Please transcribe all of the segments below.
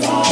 today.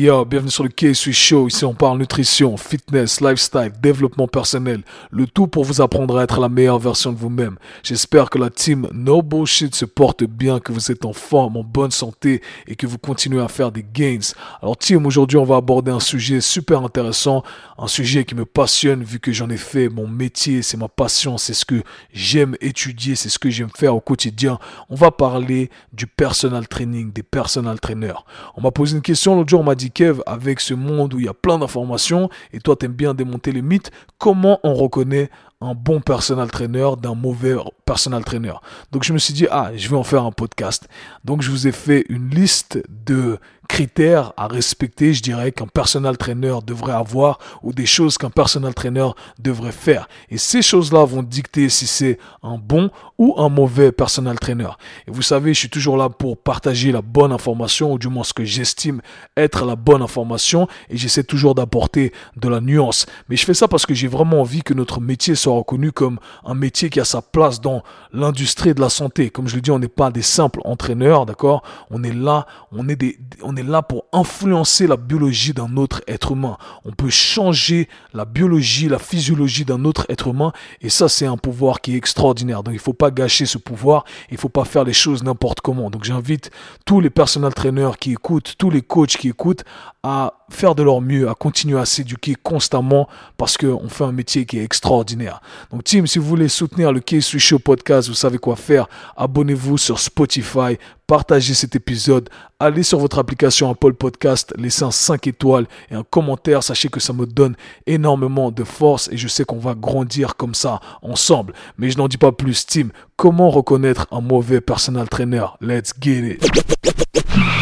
Yo, bienvenue sur le K-Sui Show. Ici, on parle nutrition, fitness, lifestyle, développement personnel. Le tout pour vous apprendre à être la meilleure version de vous-même. J'espère que la team No Bullshit se porte bien, que vous êtes en forme, en bonne santé et que vous continuez à faire des gains. Alors, team, aujourd'hui, on va aborder un sujet super intéressant, un sujet qui me passionne vu que j'en ai fait mon métier, c'est ma passion, c'est ce que j'aime étudier, c'est ce que j'aime faire au quotidien. On va parler du personal training, des personal trainers. On m'a posé une question l'autre jour, on m'a dit Kev, avec ce monde où il y a plein d'informations et toi t'aimes bien démonter les mythes, comment on reconnaît un bon personal trainer d'un mauvais personal trainer? Donc je me suis dit, ah, je vais en faire un podcast. Donc je vous ai fait une liste de critères à respecter, je dirais, qu'un personal trainer devrait avoir ou des choses qu'un personal trainer devrait faire. Et ces choses-là vont dicter si c'est un bon ou un mauvais personal trainer. Et vous savez, je suis toujours là pour partager la bonne information ou du moins ce que j'estime être la bonne information et j'essaie toujours d'apporter de la nuance. Mais je fais ça parce que j'ai vraiment envie que notre métier soit reconnu comme un métier qui a sa place dans l'industrie de la santé. Comme je le dis, on n'est pas des simples entraîneurs, d'accord? On est là, on est des, là pour influencer la biologie d'un autre être humain. On peut changer la biologie, la physiologie d'un autre être humain. Et ça, c'est un pouvoir qui est extraordinaire. Donc, il ne faut pas gâcher ce pouvoir. Il ne faut pas faire les choses n'importe comment. Donc, j'invite tous les personnels trainers qui écoutent, tous les coachs qui écoutent à faire de leur mieux, à continuer à s'éduquer constamment parce qu'on fait un métier qui est extraordinaire. Donc, team, si vous voulez soutenir le Case Show podcast, vous savez quoi faire. Abonnez-vous sur Spotify, partagez cet épisode, allez sur votre application Apple Podcast, laissez un 5 étoiles et un commentaire. Sachez que ça me donne énormément de force et je sais qu'on va grandir comme ça ensemble. Mais je n'en dis pas plus, team. Comment reconnaître un mauvais personal trainer? Let's get it.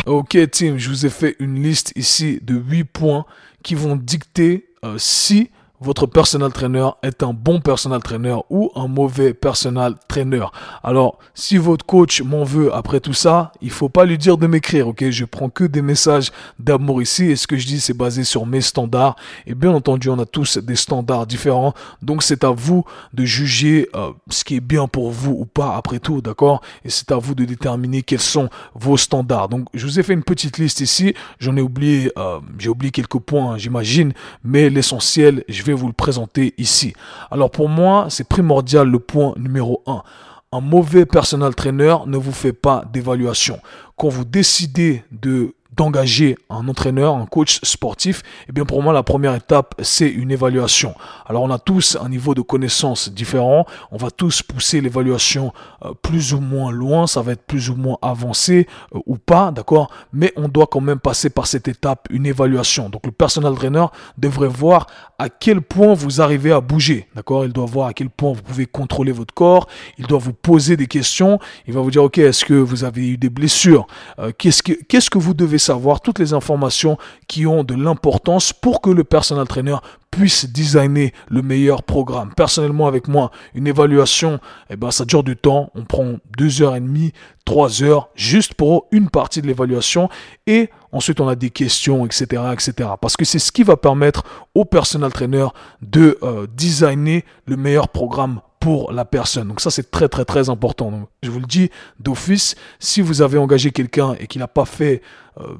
Ok team, je vous ai fait une liste ici de 8 points qui vont dicter euh, si votre personal trainer est un bon personal trainer ou un mauvais personal trainer. Alors, si votre coach m'en veut après tout ça, il faut pas lui dire de m'écrire, ok? Je prends que des messages d'amour ici et ce que je dis, c'est basé sur mes standards. Et bien entendu, on a tous des standards différents. Donc, c'est à vous de juger euh, ce qui est bien pour vous ou pas après tout, d'accord? Et c'est à vous de déterminer quels sont vos standards. Donc, je vous ai fait une petite liste ici. J'en ai oublié, euh, j'ai oublié quelques points, j'imagine, mais l'essentiel, je vais vous le présenter ici. Alors pour moi, c'est primordial le point numéro 1. Un mauvais personal trainer ne vous fait pas d'évaluation. Quand vous décidez de d'engager un entraîneur, un coach sportif, eh bien pour moi la première étape c'est une évaluation. Alors on a tous un niveau de connaissance différent, on va tous pousser l'évaluation euh, plus ou moins loin, ça va être plus ou moins avancé euh, ou pas, d'accord? Mais on doit quand même passer par cette étape, une évaluation. Donc le personal trainer devrait voir à quel point vous arrivez à bouger, d'accord? Il doit voir à quel point vous pouvez contrôler votre corps, il doit vous poser des questions, il va vous dire ok est-ce que vous avez eu des blessures, euh, qu'est-ce que qu'est-ce que vous devez savoir toutes les informations qui ont de l'importance pour que le personal trainer puisse designer le meilleur programme. Personnellement, avec moi, une évaluation, eh ben, ça dure du temps. On prend deux heures et demie, trois heures, juste pour une partie de l'évaluation. Et ensuite, on a des questions, etc., etc. Parce que c'est ce qui va permettre au personal trainer de euh, designer le meilleur programme pour la personne. Donc ça, c'est très, très, très important. Je vous le dis d'office, si vous avez engagé quelqu'un et qu'il n'a pas fait euh,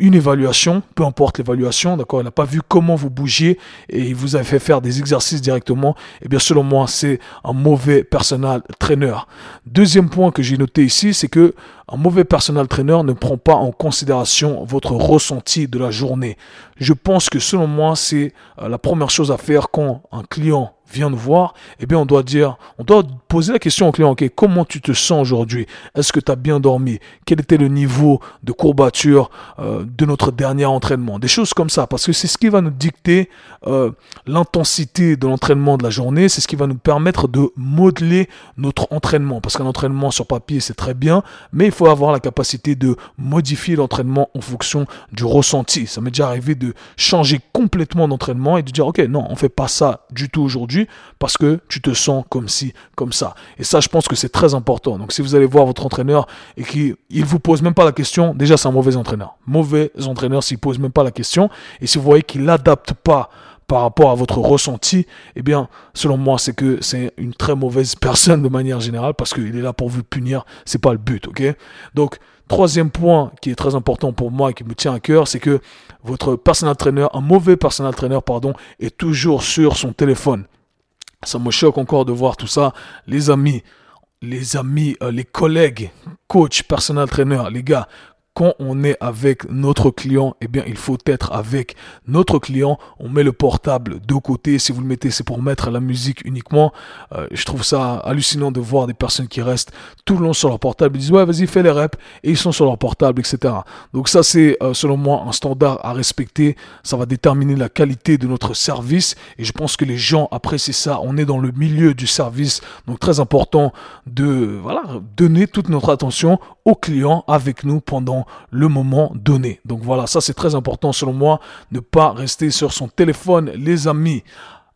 une évaluation, peu importe l'évaluation, d'accord, il n'a pas vu comment vous bougiez et il vous a fait faire des exercices directement, eh bien selon moi, c'est un mauvais personal trainer. Deuxième point que j'ai noté ici, c'est que un mauvais personal trainer ne prend pas en considération votre ressenti de la journée. Je pense que selon moi, c'est euh, la première chose à faire quand un client vient nous voir, eh bien, on doit dire, on doit poser la question au client, ok, comment tu te sens aujourd'hui? Est-ce que tu as bien dormi? Quel était le niveau de courbature euh, de notre dernier entraînement? Des choses comme ça, parce que c'est ce qui va nous dicter euh, l'intensité de l'entraînement de la journée, c'est ce qui va nous permettre de modeler notre entraînement. Parce qu'un entraînement sur papier, c'est très bien, mais il faut avoir la capacité de modifier l'entraînement en fonction du ressenti. Ça m'est déjà arrivé de changer complètement d'entraînement et de dire, ok, non, on fait pas ça du tout aujourd'hui parce que tu te sens comme ci, comme ça. Et ça, je pense que c'est très important. Donc, si vous allez voir votre entraîneur et qu'il ne vous pose même pas la question, déjà, c'est un mauvais entraîneur. Mauvais entraîneur s'il pose même pas la question. Et si vous voyez qu'il n'adapte pas par rapport à votre ressenti, eh bien, selon moi, c'est que c'est une très mauvaise personne de manière générale parce qu'il est là pour vous punir. C'est pas le but, ok? Donc, troisième point qui est très important pour moi et qui me tient à cœur, c'est que votre personal trainer, un mauvais personal trainer, pardon, est toujours sur son téléphone. Ça me choque encore de voir tout ça. Les amis, les amis, euh, les collègues, coach, personal trainer, les gars, quand on est avec notre client, eh bien, il faut être avec notre client. On met le portable de côté. Si vous le mettez, c'est pour mettre la musique uniquement. Euh, je trouve ça hallucinant de voir des personnes qui restent tout le long sur leur portable. Ils disent, ouais, vas-y, fais les reps. Et ils sont sur leur portable, etc. Donc ça, c'est, euh, selon moi, un standard à respecter. Ça va déterminer la qualité de notre service. Et je pense que les gens apprécient ça. On est dans le milieu du service. Donc très important de, voilà, donner toute notre attention au client avec nous pendant le moment donné. Donc voilà, ça c'est très important selon moi, ne pas rester sur son téléphone, les amis.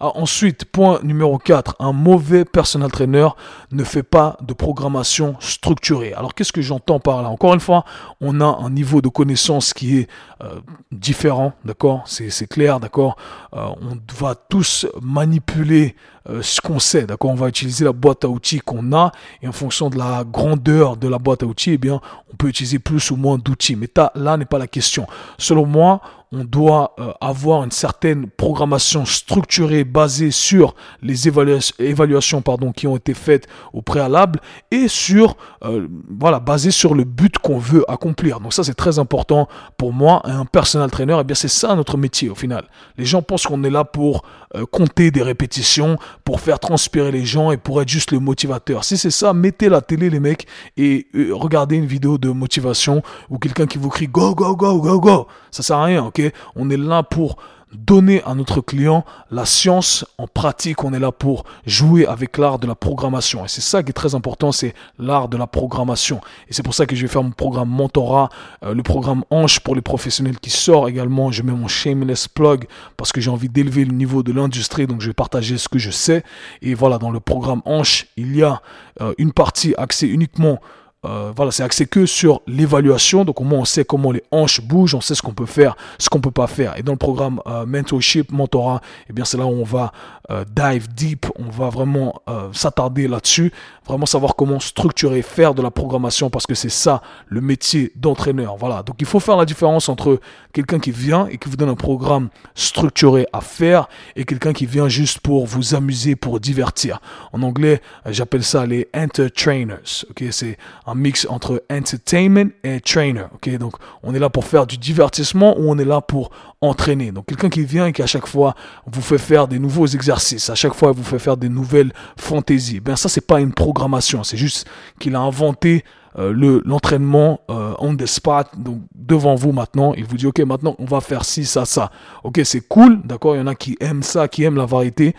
Ah, ensuite, point numéro 4, un mauvais personal trainer ne fait pas de programmation structurée. Alors qu'est-ce que j'entends par là? Encore une fois, on a un niveau de connaissance qui est euh, différent, d'accord? C'est clair, d'accord? Euh, On va tous manipuler euh, ce qu'on sait, d'accord? On va utiliser la boîte à outils qu'on a et en fonction de la grandeur de la boîte à outils, eh bien, on peut utiliser plus ou moins d'outils. Mais là n'est pas la question. Selon moi, on doit euh, avoir une certaine programmation structurée basée sur les évaluations pardon, qui ont été faites au préalable et sur euh, voilà basée sur le but qu'on veut accomplir. Donc ça c'est très important pour moi. Un personal trainer, eh bien c'est ça notre métier au final. Les gens pensent qu'on est là pour euh, compter des répétitions, pour faire transpirer les gens et pour être juste le motivateur. Si c'est ça, mettez la télé les mecs et regardez une vidéo de motivation ou quelqu'un qui vous crie go go go go go. Ça sert à rien, ok? On est là pour donner à notre client la science en pratique. On est là pour jouer avec l'art de la programmation. Et c'est ça qui est très important, c'est l'art de la programmation. Et c'est pour ça que je vais faire mon programme Mentorat, euh, le programme Anche pour les professionnels qui sort également. Je mets mon shameless plug parce que j'ai envie d'élever le niveau de l'industrie. Donc je vais partager ce que je sais. Et voilà, dans le programme Anche, il y a euh, une partie axée uniquement euh, voilà, c'est axé que sur l'évaluation. Donc au moins on sait comment les hanches bougent, on sait ce qu'on peut faire, ce qu'on peut pas faire. Et dans le programme euh, Mentorship, Mentorat, eh bien c'est là où on va euh, dive deep, on va vraiment s'attarder là-dessus, vraiment savoir comment structurer, faire de la programmation parce que c'est ça le métier d'entraîneur. Voilà, donc il faut faire la différence entre quelqu'un qui vient et qui vous donne un programme structuré à faire et quelqu'un qui vient juste pour vous amuser, pour divertir. En anglais, j'appelle ça les entertainers. Ok, c'est un mix entre entertainment et trainer. Ok, donc on est là pour faire du divertissement ou on est là pour entraîner. Donc quelqu'un qui vient et qui à chaque fois vous fait faire des nouveaux exercices, à chaque fois vous fait faire des nouvelles fantaisies. Ben ça c'est pas une programmation, c'est juste qu'il a inventé euh, le l'entraînement euh, on the spot donc devant vous maintenant il vous dit ok maintenant on va faire ci ça ça ok c'est cool d'accord? Il y en a qui aiment ça qui aiment la variété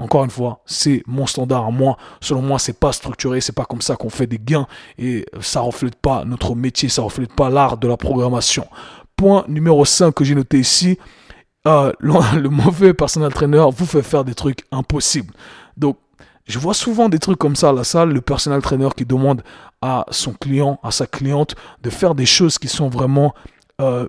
encore une fois, c'est mon standard à moi. Selon moi, c'est pas structuré, c'est pas comme ça qu'on fait des gains et ça reflète pas notre métier, ça reflète pas l'art de la programmation. Point numéro 5 que j'ai noté ici, euh, le, mauvais personnel trainer vous fait faire des trucs impossibles. Donc, je vois souvent des trucs comme ça à la salle, le personnel trainer qui demande à son client, à sa cliente, de faire des choses qui sont vraiment euh,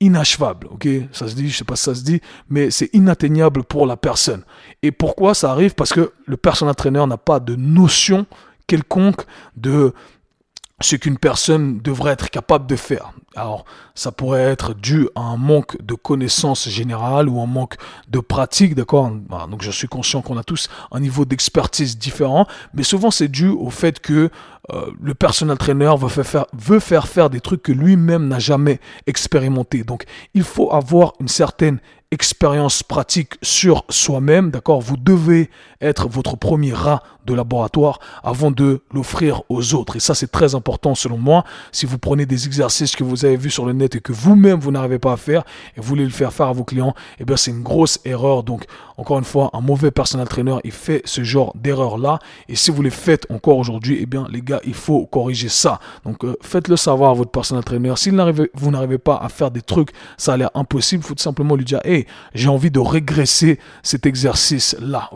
inachevable, ok? Ça se dit, je sais pas si ça se dit, mais c'est inatteignable pour la personne. Et pourquoi ça arrive? Parce que le personnel trainer n'a pas de notion quelconque de ce qu'une personne devrait être capable de faire. Alors, ça pourrait être dû à un manque de connaissances générales ou un manque de pratique, d'accord? Donc, je suis conscient qu'on a tous un niveau d'expertise différent, mais souvent c'est dû au fait que euh, le personnel trainer veut faire, faire, veut faire faire des trucs que lui-même n'a jamais expérimenté. Donc, il faut avoir une certaine expérience pratique sur soi-même, d'accord? Vous devez être votre premier rat de laboratoire avant de l'offrir aux autres. Et ça, c'est très important selon moi. Si vous prenez des exercices que vous avez vus sur le net et que vous-même, vous, n'arrivez pas à faire et vous voulez le faire faire à vos clients, eh bien, c'est une grosse erreur. Donc, encore une fois, un mauvais personal trainer, il fait ce genre d'erreur-là. Et si vous les faites encore aujourd'hui, eh bien, les gars, il faut corriger ça. Donc, euh, faites-le savoir à votre personal trainer. Si vous n'arrivez pas à faire des trucs, ça a l'air impossible, il faut tout simplement lui dire, hey, j'ai envie de régresser cet exercice-là,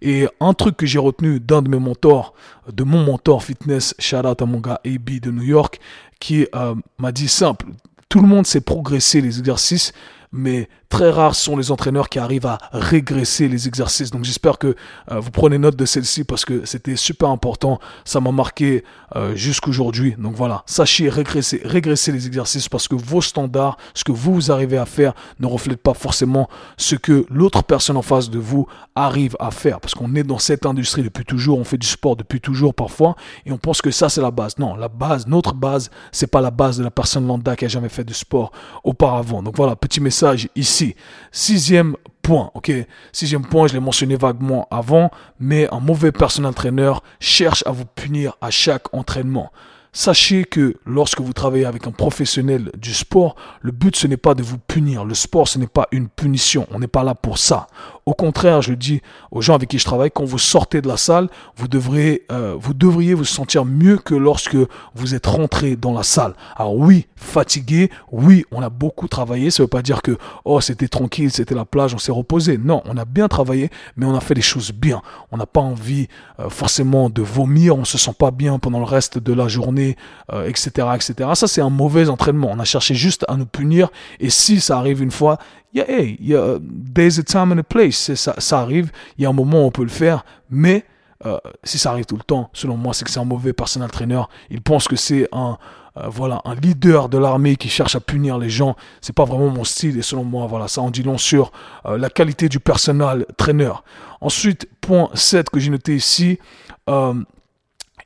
Et un truc que j'ai retenu d'un de mes mentors, de mon mentor fitness, shout out à AB de New York, qui euh, m'a dit simple, tout le monde sait progresser les exercices, mais très rares sont les entraîneurs qui arrivent à régresser les exercices. Donc j'espère que euh, vous prenez note de celle-ci parce que c'était super important. Ça m'a marqué euh, jusqu'aujourd'hui. Donc voilà, sachez régresser, régresser les exercices parce que vos standards, ce que vous arrivez à faire, ne reflètent pas forcément ce que l'autre personne en face de vous arrive à faire. Parce qu'on est dans cette industrie depuis toujours, on fait du sport depuis toujours parfois, et on pense que ça c'est la base. Non, la base, notre base, c'est pas la base de la personne lambda qui a jamais fait de sport auparavant. Donc voilà, petit message ici. Sixième point, ok? Sixième point, je l'ai mentionné vaguement avant, mais un mauvais personnel trainer cherche à vous punir à chaque entraînement. Sachez que lorsque vous travaillez avec un professionnel du sport, le but ce n'est pas de vous punir. Le sport ce n'est pas une punition. On n'est pas là pour ça. Au contraire, je dis aux gens avec qui je travaille, quand vous sortez de la salle, vous devrez, euh, vous devriez vous sentir mieux que lorsque vous êtes rentré dans la salle. Alors oui, fatigué, oui, on a beaucoup travaillé. Ça ne veut pas dire que oh c'était tranquille, c'était la plage, on s'est reposé. Non, on a bien travaillé, mais on a fait les choses bien. On n'a pas envie euh, forcément de vomir, on se sent pas bien pendant le reste de la journée, etc., euh, etc. Ça c'est un mauvais entraînement. On a cherché juste à nous punir. Et si ça arrive une fois, yeah, hey, yeah, there's a time and a place. Ça, arrive, il y a un moment où on peut le faire, mais euh, si ça arrive tout le temps, selon moi, c'est que c'est un mauvais personnel trainer. Il pense que c'est un, euh, voilà, un leader de l'armée qui cherche à punir les gens. C'est pas vraiment mon style et selon moi, voilà, ça en dit long sur euh, la qualité du personnel trainer. Ensuite, point 7 que j'ai noté ici,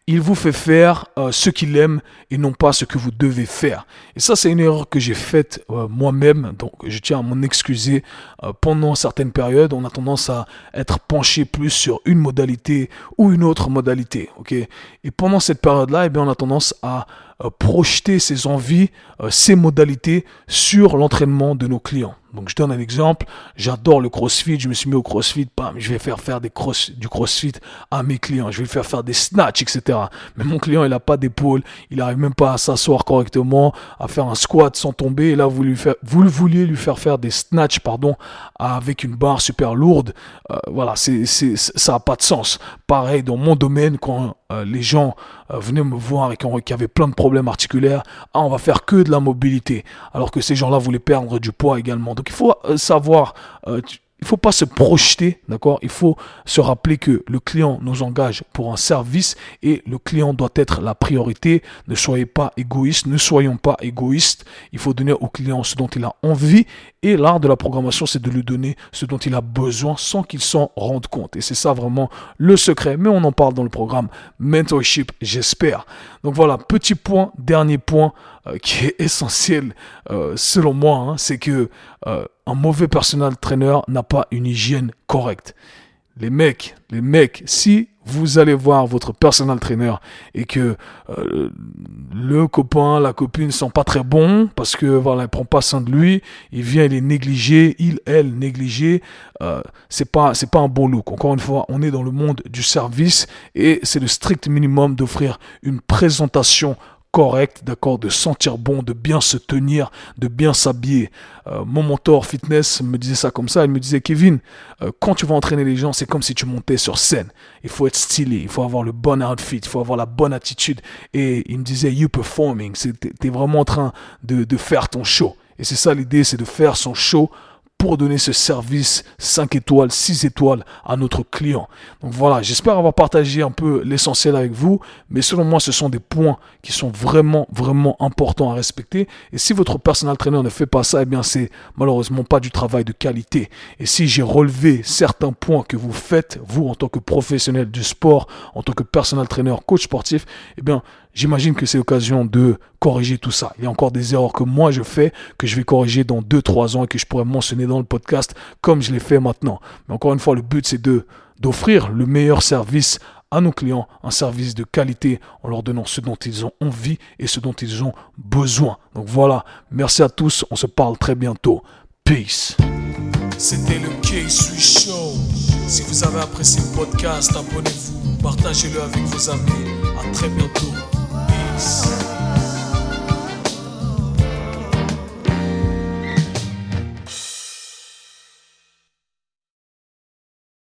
il vous fait faire euh, ce qu'il aime et non pas ce que vous devez faire. Et ça, c'est une erreur que j'ai faite euh, moi-même. Donc, je tiens à m'en excuser. Euh, pendant certaines périodes, on a tendance à être penché plus sur une modalité ou une autre modalité. Et pendant cette période-là, eh bien, on a tendance à projeter ses envies, ses modalités sur l'entraînement de nos clients. Donc je donne un exemple, j'adore le crossfit, je me suis mis au crossfit, je vais faire faire des cross, du crossfit à mes clients, je vais faire faire des snatchs, etc. Mais mon client, il n'a pas d'épaule, il n'arrive même pas à s'asseoir correctement, à faire un squat sans tomber, et là vous, lui vous le vouliez lui faire faire des snatchs, pardon, avec une barre super lourde, euh, voilà, c'est, ça n'a pas de sens. Pareil, dans mon domaine, quand euh, les gens euh, venaient me voir et qui avaient plein de problèmes articulaires, ah, on va faire que de la mobilité, alors que ces gens-là voulaient perdre du poids également. Il faut euh, savoir, il faut pas se projeter, d'accord? Il faut se rappeler que le client nous engage pour un service et le client doit être la priorité. Ne soyez pas égoïste, ne soyons pas égoïstes. Il faut donner au client ce dont il a envie et l'art de la programmation, c'est de lui donner ce dont il a besoin sans qu'il s'en rende compte. Et c'est ça vraiment le secret. Mais on en parle dans le programme Mentorship, j'espère. Donc voilà, petit point, dernier point euh, qui est essentiel euh, selon moi, hein, c'est que euh, un mauvais personnel trainer n'a pas une hygiène correcte. Les mecs, les mecs, si vous allez voir votre personal trainer et que euh, le copain, la copine sont pas très bons parce que voilà, il prend pas soin de lui, il vient, il est négligé, il, elle négligé, euh, c'est pas c'est pas un bon look. Encore une fois, on est dans le monde du service et c'est le strict minimum d'offrir une présentation correct, d'accord, de sentir bon, de bien se tenir, de bien s'habiller. Euh, mon mentor fitness me disait ça comme ça. Il me disait, Kevin, euh, quand tu vas entraîner les gens, c'est comme si tu montais sur scène. Il faut être stylé, il faut avoir le bon outfit, il faut avoir la bonne attitude. Et il me disait, you performing, t'es vraiment en train de, de faire ton show. Et c'est ça l'idée, c'est de faire son show pour donner ce service 5 étoiles, 6 étoiles à notre client. Donc voilà, j'espère avoir partagé un peu l'essentiel avec vous, mais selon moi, ce sont des points qui sont vraiment, vraiment importants à respecter. Et si votre personal trainer ne fait pas ça, eh bien, c'est malheureusement pas du travail de qualité. Et si j'ai relevé certains points que vous faites, vous, en tant que professionnel du sport, en tant que personal trainer, coach sportif, eh bien, J'imagine que c'est l'occasion de corriger tout ça. Il y a encore des erreurs que moi je fais, que je vais corriger dans 2-3 ans et que je pourrais mentionner dans le podcast comme je l'ai fait maintenant. Mais encore une fois, le but c'est d'offrir le meilleur service à nos clients, un service de qualité en leur donnant ce dont ils ont envie et ce dont ils ont besoin. Donc voilà, merci à tous, on se parle très bientôt. Peace. C'était le K-Sui Show. Si vous avez apprécié le podcast, abonnez-vous, partagez-le avec vos amis. À très bientôt. us.